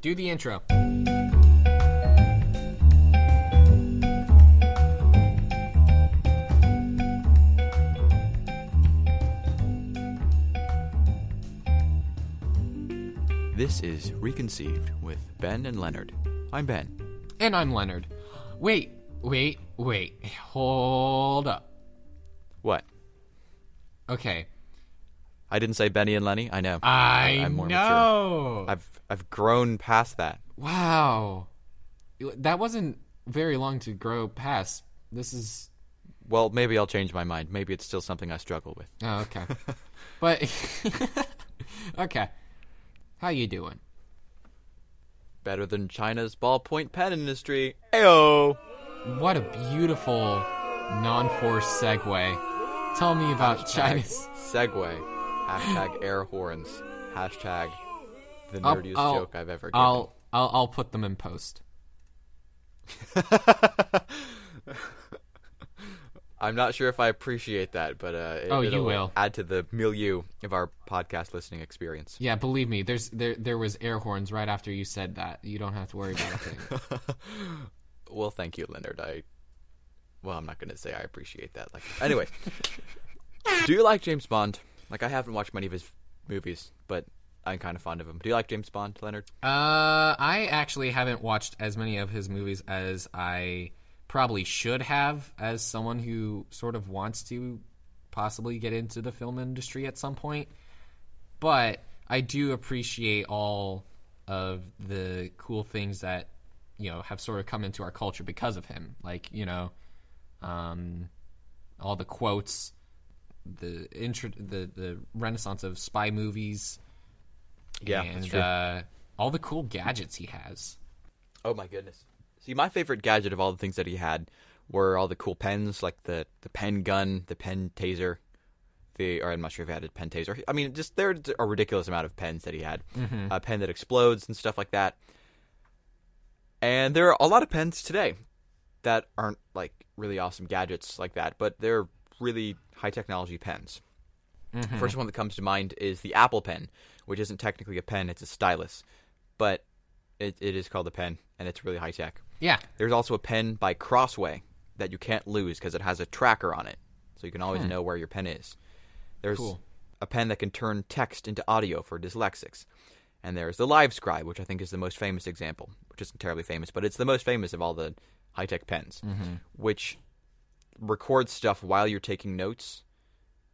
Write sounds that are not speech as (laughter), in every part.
Do the intro. This is Reconceived with Ben and Leonard. I'm Ben. And I'm Leonard. Wait, wait, wait. Hold up. What? Okay. I didn't say Benny and Lenny. I know. I I'm more mature. know. I've I've grown past that. Wow. That wasn't very long to grow past. This is Well, maybe I'll change my mind. Maybe it's still something I struggle with. Oh, okay. (laughs) but (laughs) okay. How you doing? Better than China's ballpoint pen industry. Ayo. What a beautiful non-forced segue. Tell me about China's. Segway. Hashtag air horns. Hashtag the I'll- nerdiest I'll- joke I've ever given. I'll I'll I'll put them in post. (laughs) I'm not sure if I appreciate that, but uh, it, Oh, you will. add to the milieu of our podcast listening experience. Yeah, believe me. There's there there was air horns right after you said that. You don't have to worry about a thing. (laughs) Well, thank you, Leonard. I well, I'm not going to say I appreciate that. Like, anyway, (laughs) do you like James Bond? Like, I haven't watched many of his movies, but I'm kind of fond of him. Do you like James Bond, Leonard? Uh, I actually haven't watched as many of his movies as I probably should have, as someone who sort of wants to possibly get into the film industry at some point. But I do appreciate all of the cool things that you know have sort of come into our culture because of him. Like you know, um, all the quotes, the intro, the the renaissance of spy movies Yeah, and. Uh, all the cool gadgets he has. Oh my goodness. See, my favorite gadget of all the things that he had were all the cool pens, like the the pen gun, the pen taser. The or I'm not sure if he had a pen taser. I mean, just there's a ridiculous amount of pens that he had. A pen that explodes and stuff like that. And there are a lot of pens today that aren't like really awesome gadgets like that, but they're really high technology pens. Mm-hmm. First one that comes to mind is the Apple Pen, which isn't technically a pen; it's a stylus, but it, it is called a pen, and it's really high tech. Yeah. There's also a pen by Crossway that you can't lose because it has a tracker on it, so you can always hmm. know where your pen is. There's Cool. a pen that can turn text into audio for dyslexics, and there's the LiveScribe, which I think is the most famous example, which isn't terribly famous, but it's the most famous of all the high tech pens, mm-hmm. which records stuff while you're taking notes,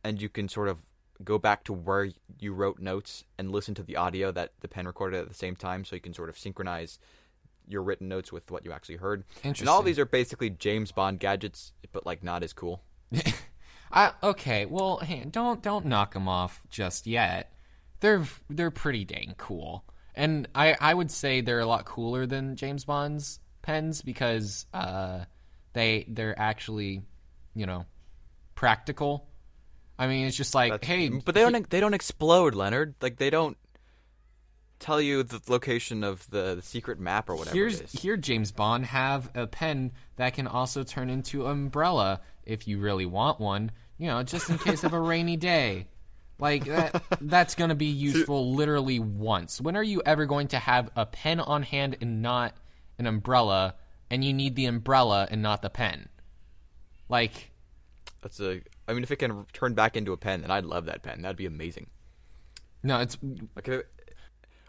and you can sort of go back to where you wrote notes and listen to the audio that the pen recorded at the same time, so you can sort of synchronize your written notes with what you actually heard. And all these are basically James Bond gadgets, but like not as cool. (laughs) I, okay. Well, hey, don't don't knock them off just yet. They're they're pretty dang cool, and I I would say they're a lot cooler than James Bond's pens because uh they they're actually you know practical. I mean, it's just like That's- hey, but they don't they don't explode, Leonard. Like they don't tell you the location of the, the secret map or whatever here's here James Bond have a pen that can also turn into umbrella if you really want one. You know, just in case of a rainy day. Like that that's going to be (laughs) useful literally once. When are you ever going to have a pen on hand and not an umbrella and you need the umbrella and not the pen? Like That's a. I mean, if it can turn back into a pen, then I'd love that pen. That'd be amazing. no, it's Like, if it-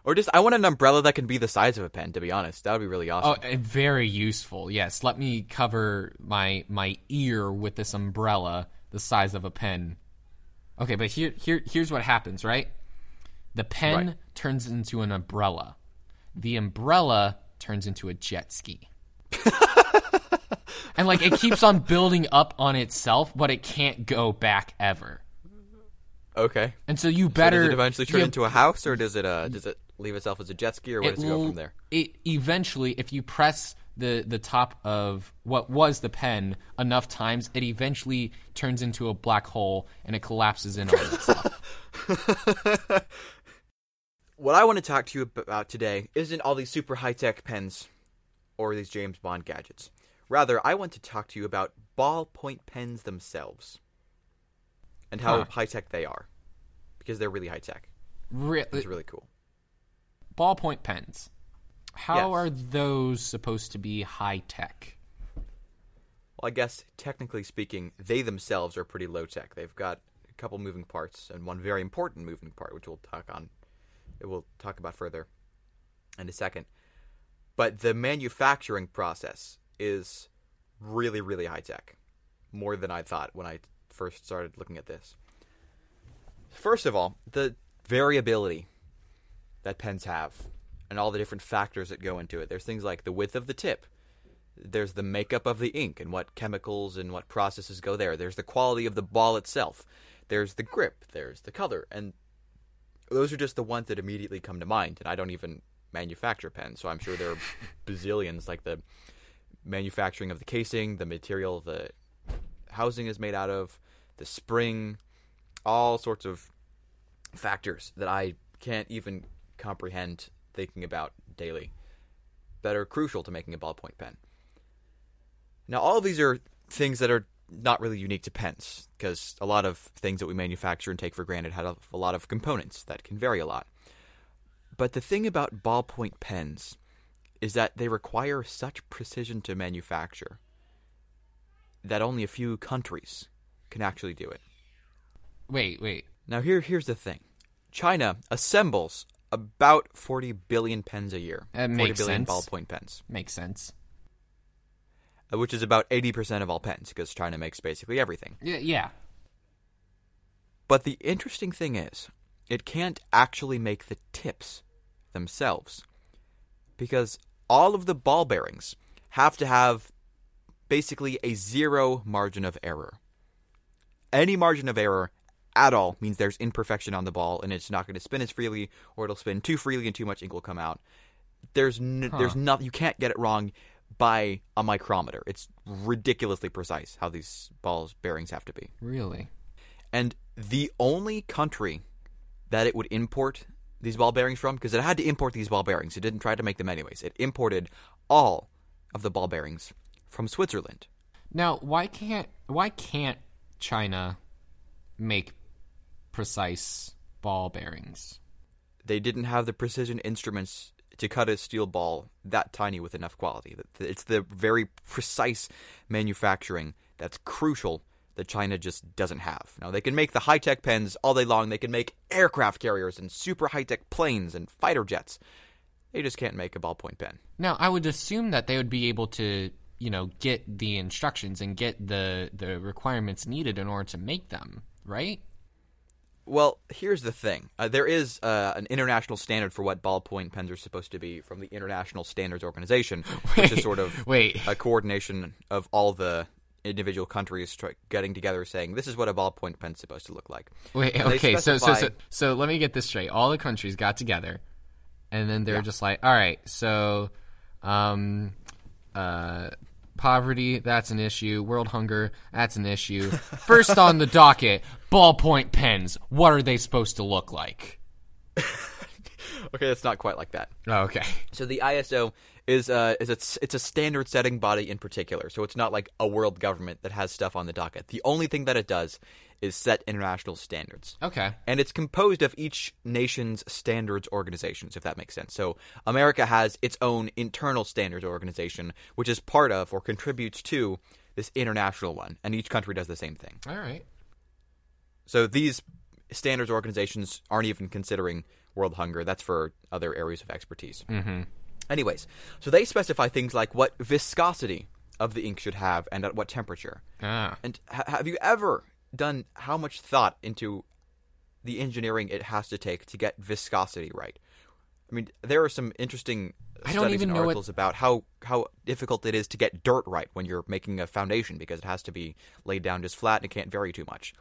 or just I want an umbrella that can be the size of a pen. To be honest, that would be really Oh, awesome. uh, very useful. Yes, let me cover my my ear with this umbrella the size of a pen. Okay, but here here here's what happens, right? The pen Right. turns into an umbrella. The umbrella turns into a jet ski. (laughs) and like it keeps on building up on itself, but it can't go back ever. okay. And so you So better does it eventually turn you- into a house, or does it uh does it leave itself as a jet ski, or where does it go from there? It eventually, if you press the the top of what was the pen enough times, it eventually turns into a black hole and it collapses in on itself. (laughs) What I want to talk to you about today isn't all these super high tech pens or these James Bond gadgets. Rather, I want to talk to you about ballpoint pens themselves and how Huh. high tech they are, because they're really high tech. Re- It's really cool. ballpoint pens. How Yes. are those supposed to be high tech? Well, I guess technically speaking, they themselves are pretty low tech. They've got a couple moving parts and one very important moving part, which we'll talk on. We'll talk about further in a second. But the manufacturing process is really, really high tech, more than I thought when I first started looking at this. First of all, the variability that pens have and all the different factors that go into it. There's things like the width of the tip, there's the makeup of the ink and what chemicals and what processes go there. There's the quality of the ball itself. There's the grip. There's the color. And those are just the ones that immediately come to mind. And I don't even manufacture pens, so I'm sure there are (laughs) bazillions like the manufacturing of the casing, the material the housing is made out of, the spring, all sorts of factors that I can't even comprehend thinking about daily that are crucial to making a ballpoint pen. Now, all of these are things that are not really unique to pens, because a lot of things that we manufacture and take for granted have a lot of components that can vary a lot. But the thing about ballpoint pens is that they require such precision to manufacture that only a few countries can actually do it. Wait, wait. Now here here's the thing. China assembles about 40 billion pens a year. That 40 makes billion sense. ballpoint pens, Makes sense. uh, which is about 80% of all pens because China makes basically everything. Yeah, yeah. But the interesting thing is, it can't actually make the tips themselves because all of the ball bearings have to have basically a zero margin of error. Any margin of error at all means there's imperfection on the ball and it's not going to spin as freely or it'll spin too freely and too much ink will come out. There's n- Huh. there's not you can't get it wrong by a micrometer. It's ridiculously precise how these balls bearings have to be. Really? And the only country that it would import these ball bearings from, because it had to import these ball bearings, it didn't try to make them anyways. It imported all of the ball bearings from Switzerland. Now, why can't why can't China make precise ball bearings? They didn't have the precision instruments to cut a steel ball that tiny with enough quality. It's the very precise manufacturing that's crucial that China just doesn't have. Now, they can make the high tech pens all day long, they can make aircraft carriers and super high tech planes and fighter jets. They just can't make a ballpoint pen. Now, I would assume that they would be able to, you know, get the instructions and get the the requirements needed in order to make them, right? Well, here's the thing. Uh, there is uh, an international standard for what ballpoint pens are supposed to be from the International Standards Organization, which is (laughs) sort of Wait. a coordination of all the individual countries try- getting together saying this is what a ballpoint pen's supposed to look like. Wait, And okay, so, so so so let me get this straight. All the countries got together, and then they're just like, all right, so, um, uh, poverty that's an issue. World hunger that's an issue. (laughs) First on the docket, ballpoint pens. What are they supposed to look like? (laughs) Okay, it's not quite like that. Oh, okay. So the ISO is uh is a, it's a standard setting body in particular. So it's not like a world government that has stuff on the docket. The only thing that it does is set international standards. Okay. and it's composed of each nation's standards organizations, if that makes sense. So America has its own internal standards organization, which is part of or contributes to this international one, and each country does the same thing. All right. So these standards organizations aren't even considering world hunger. That's for other areas of expertise. Mm-hmm. Anyways, so they specify things like what viscosity of the ink should have and at what temperature. Ah. And ha- have you ever done how much thought into the engineering it has to take to get viscosity right? I mean, there are some interesting I studies and know what- articles about how how difficult it is to get dirt right when you're making a foundation because it has to be laid down just flat and it can't vary too much.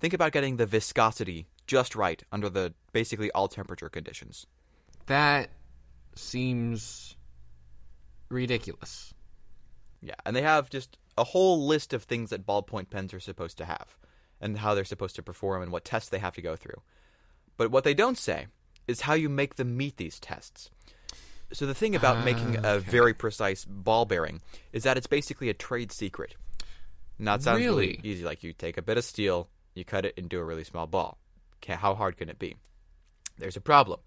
Think about getting the viscosity just right under the basically all temperature conditions. That seems ridiculous. Yeah, and they have just a whole list of things that ballpoint pens are supposed to have and how they're supposed to perform and what tests they have to go through. But what they don't say is how you make them meet these tests. So the thing about ah, making a very precise ball bearing is that it's basically a trade secret. Not sounds really, Really? easy like you take a bit of steel, you cut it into a really small ball. How hard can it be? There's a problem.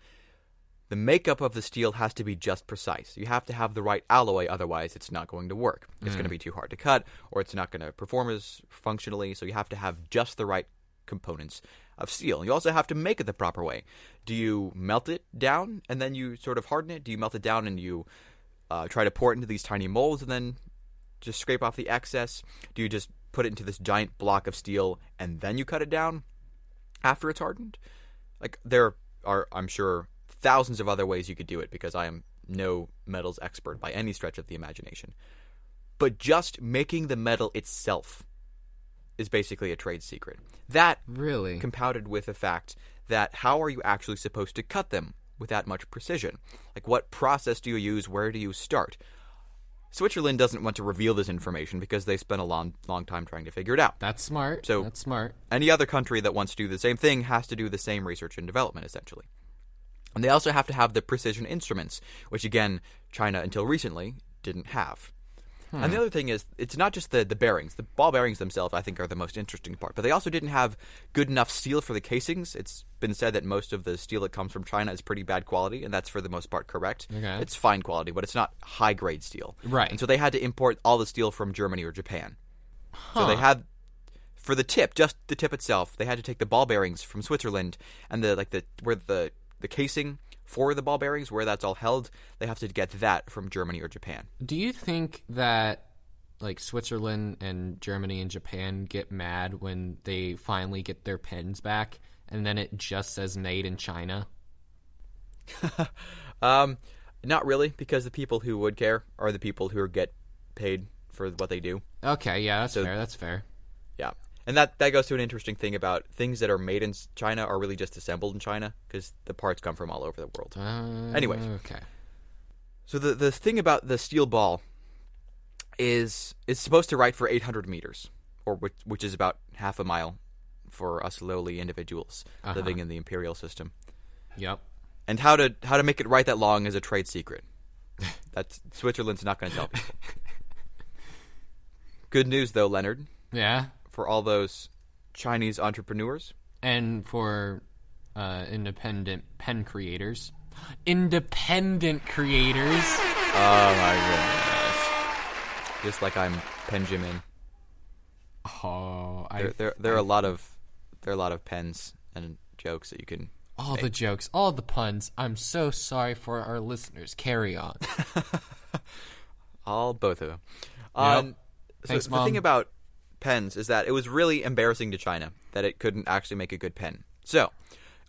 the makeup of the steel has to be just precise. You have to have the right alloy, otherwise, it's not going to work. It's going to be too hard to cut, or it's not going to perform as functionally. So you have to have just the right components of steel. You also have to make it the proper way. Do you melt it down and then you sort of harden it? Do you melt it down and you uh, try to pour it into these tiny molds and then just scrape off the excess? Do you just put it into this giant block of steel and then you cut it down after it's hardened? Like there are, I'm sure, thousands of other ways you could do it because I am no metals expert by any stretch of the imagination. But just making the metal itself is basically a trade secret. That Really? compounded with the fact that how are you actually supposed to cut them with that much precision? Like, what process do you use? Where do you start? Switzerland doesn't want to reveal this information because they spent a long, long time trying to figure it out. That's smart. So- That's smart. Any other country that wants to do the same thing has to do the same research and development, essentially. And they also have to have the precision instruments, which again, China until recently didn't have. And the hmm. other thing is, it's not just the, the bearings. The ball bearings themselves, I think, are the most interesting part. But they also didn't have good enough steel for the casings. It's been said that most of the steel that comes from China is pretty bad quality, and that's for the most part correct. Okay. It's fine quality, but it's not high grade steel. Right. And so they had to import all the steel from Germany or Japan. So they had for the tip, just the tip itself, they had to take the ball bearings from Switzerland and the like the where the the casing for the ball bearings where that's all held, they have to get that from Germany or Japan. Do you think that like Switzerland and Germany and Japan get mad when they finally get their pens back and then it just says made in China? (laughs) Um, not really, because the people who would care are the people who get paid for what they do. Okay, yeah, that's So- fair. That's fair. Yeah, and that that goes to an interesting thing about things that are made in China are really just assembled in China because the parts come from all over the world. Uh, Anyways. okay. So the the thing about the steel ball is it's supposed to write for 800 meters, or which, which is about half a mile for us lowly individuals Uh-huh. living in the imperial system. Yep. And how to how to make it write that long is a trade secret. (laughs) That's Switzerland's not going to tell people. Good news though, Leonard, Yeah. For all those Chinese entrepreneurs. And for uh, independent pen creators, independent creators. Oh my goodness! Just like I'm Benjamin. Oh, I There, there, there are a lot of there are a lot of pens and jokes that you can all the jokes, all the puns. I'm so sorry for our listeners. Carry on. (laughs) All both of them. Um, so Thanks, the Mom. thing about pens is that it was really embarrassing to China that it couldn't actually make a good pen. So,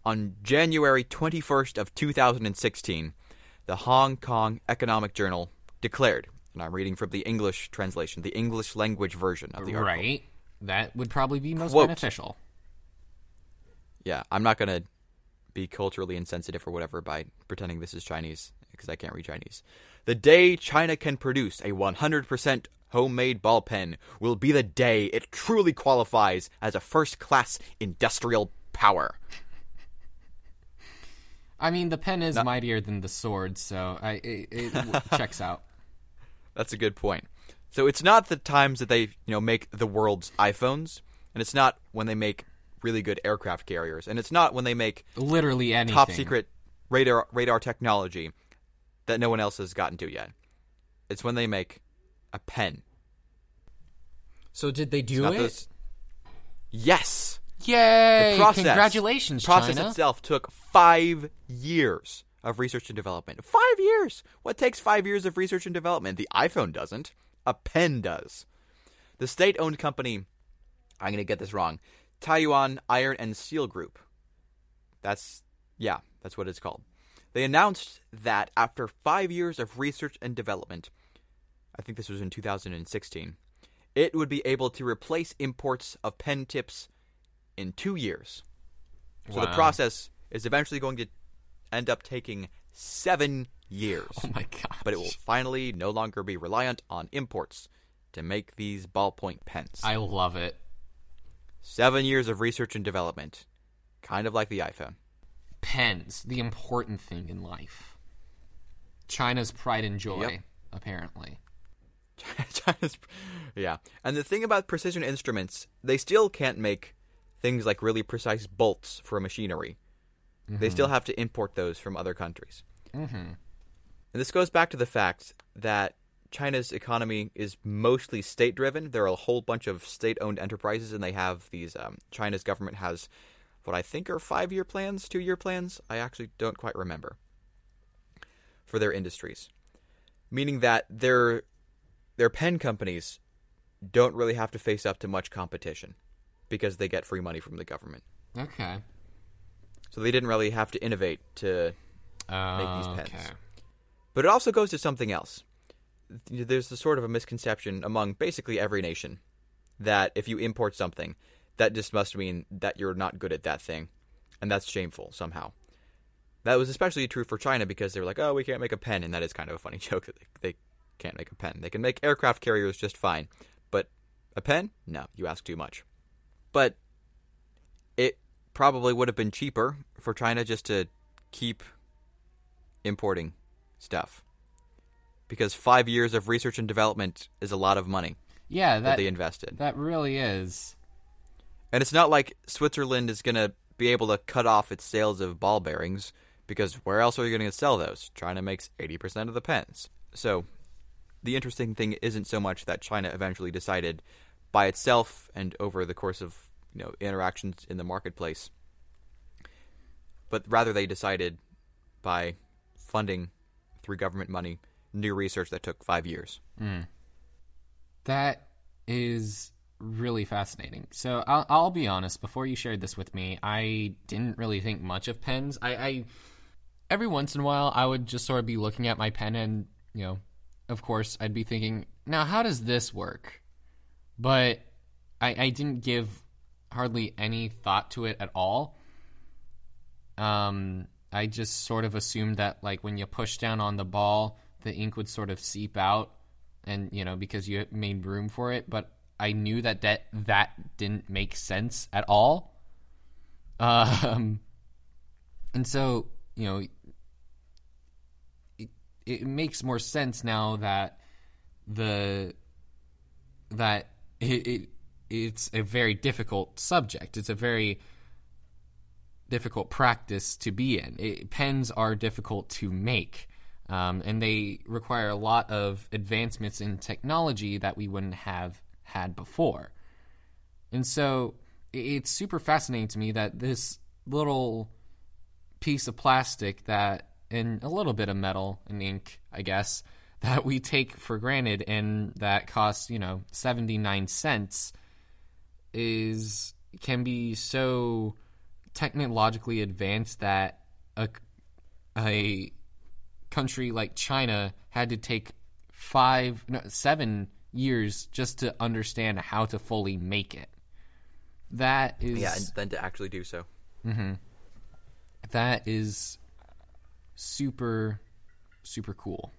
on January 21st of 2016, the Hong Kong Economic Journal declared, and I'm reading from the English translation, the English language version of the article. Right. That would probably be most Quote. beneficial. Yeah, I'm not going to be culturally insensitive or whatever by pretending this is Chinese because I can't read Chinese. The day China can produce a 100% homemade ball pen will be the day it truly qualifies as a first class industrial power. I mean, the pen is mightier than the sword, so I it, it (laughs) checks out. That's a good point. So it's not the times that they, you know, make the world's iPhones, and it's not when they make really good aircraft carriers, and it's not when they make Literally anything. top secret radar radar technology that no one else has gotten to yet. It's when they make a pen. So did they do it? those- Yes. Yay! Congratulations. The process. Congratulations, process China. itself took five years of research and development. Five years. What takes five years of research and development? The iPhone doesn't. A pen does. The state-owned company. I'm going to get this wrong. Taiyuan Iron and Steel Group. That's yeah, that's what it's called. They announced that after five years of research and development, I think this was in 2016, it would be able to replace imports of pen tips in two years. So the process is eventually going to end up taking seven years. Oh my god! But it will finally no longer be reliant on imports to make these ballpoint pens. I love it. Seven years of research and development. Kind of like the iPhone. Pens, the important thing in life. China's pride and joy, Yep. apparently. (laughs) China's, yeah. And the thing about precision instruments, they still can't make things like really precise bolts for machinery. They still have to import those from other countries. Mm-hmm. And this goes back to the fact that China's economy is mostly state driven. There are a whole bunch of state owned enterprises, and they have these. Um, China's government has what I think are five year plans, two year plans. I actually don't quite remember for their industries, meaning that their their pen companies don't really have to face up to much competition because they get free money from the government. Okay. So they didn't really have to innovate to Uh, these pens. Okay. But it also goes to something else. There's a sort of a misconception among basically every nation that if you import something, that just must mean that you're not good at that thing, and that's shameful somehow. That was especially true for China because they were like, "Oh, we can't make a pen," and that is kind of a funny (laughs) joke that they, they can't make a pen. They can make aircraft carriers just fine, but a pen? No, you ask too much. But it probably would have been cheaper for China just to keep importing stuff because five years of research and development is a lot of money Yeah, that, that they invested. that really is. And it's not like Switzerland is going to be able to cut off its sales of ball bearings because where else are you going to sell those? China makes 80% of the pens. So the interesting thing isn't so much that China eventually decided by itself and over the course of you know interactions in the marketplace, but rather they decided by funding through government money new research that took five years. Mm. That is really fascinating. So I'll, I'll be honest. Before you shared this with me, I didn't really think much of pens. I, I every once in a while I would just sort of be looking at my pen, and you know, of course, I'd be thinking, now how does this work? But I, I didn't give hardly any thought to it at all. Um, I just sort of assumed that like when you push down on the ball, the ink would sort of seep out, and you know because you made room for it. But I knew that that that didn't make sense at all. (laughs) Um, and so you know, it, makes more sense now that the that it, it it's a very difficult subject. It's a very difficult practice to be in. It, pens are difficult to make, um, and they require a lot of advancements in technology that we wouldn't have had before. And so it, it's super fascinating to me that this little piece of plastic that, and a little bit of metal and ink, I guess, (laughs) that we take for granted and that costs, you know, 79 cents is can be so technologically advanced that a, a country like China had to take five, no, seven years just to understand how to fully make it. That is Yeah, and then to actually do so. Mm-hmm. that is super super cool.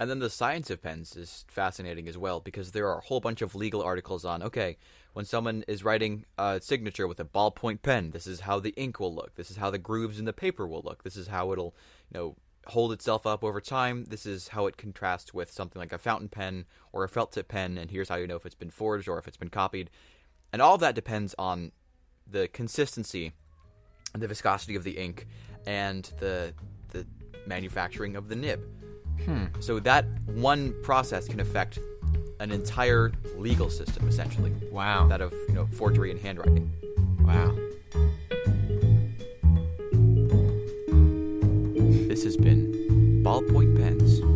And then the science of pens is fascinating as well because there are a whole bunch of legal articles on okay, when someone is writing a signature with a ballpoint pen, this is how the ink will look. This is how the grooves in the paper will look. This is how it'll, you know, hold itself up over time. This is how it contrasts with something like a fountain pen or a felt tip pen, and here's how you know if it's been forged or if it's been copied. And all that depends on the consistency and the viscosity of the ink and the the manufacturing of the nib. Hmm. So that one process can affect an entire legal system, essentially. Wow. That of you know forgery and handwriting. Wow. This has been Ballpoint Pens.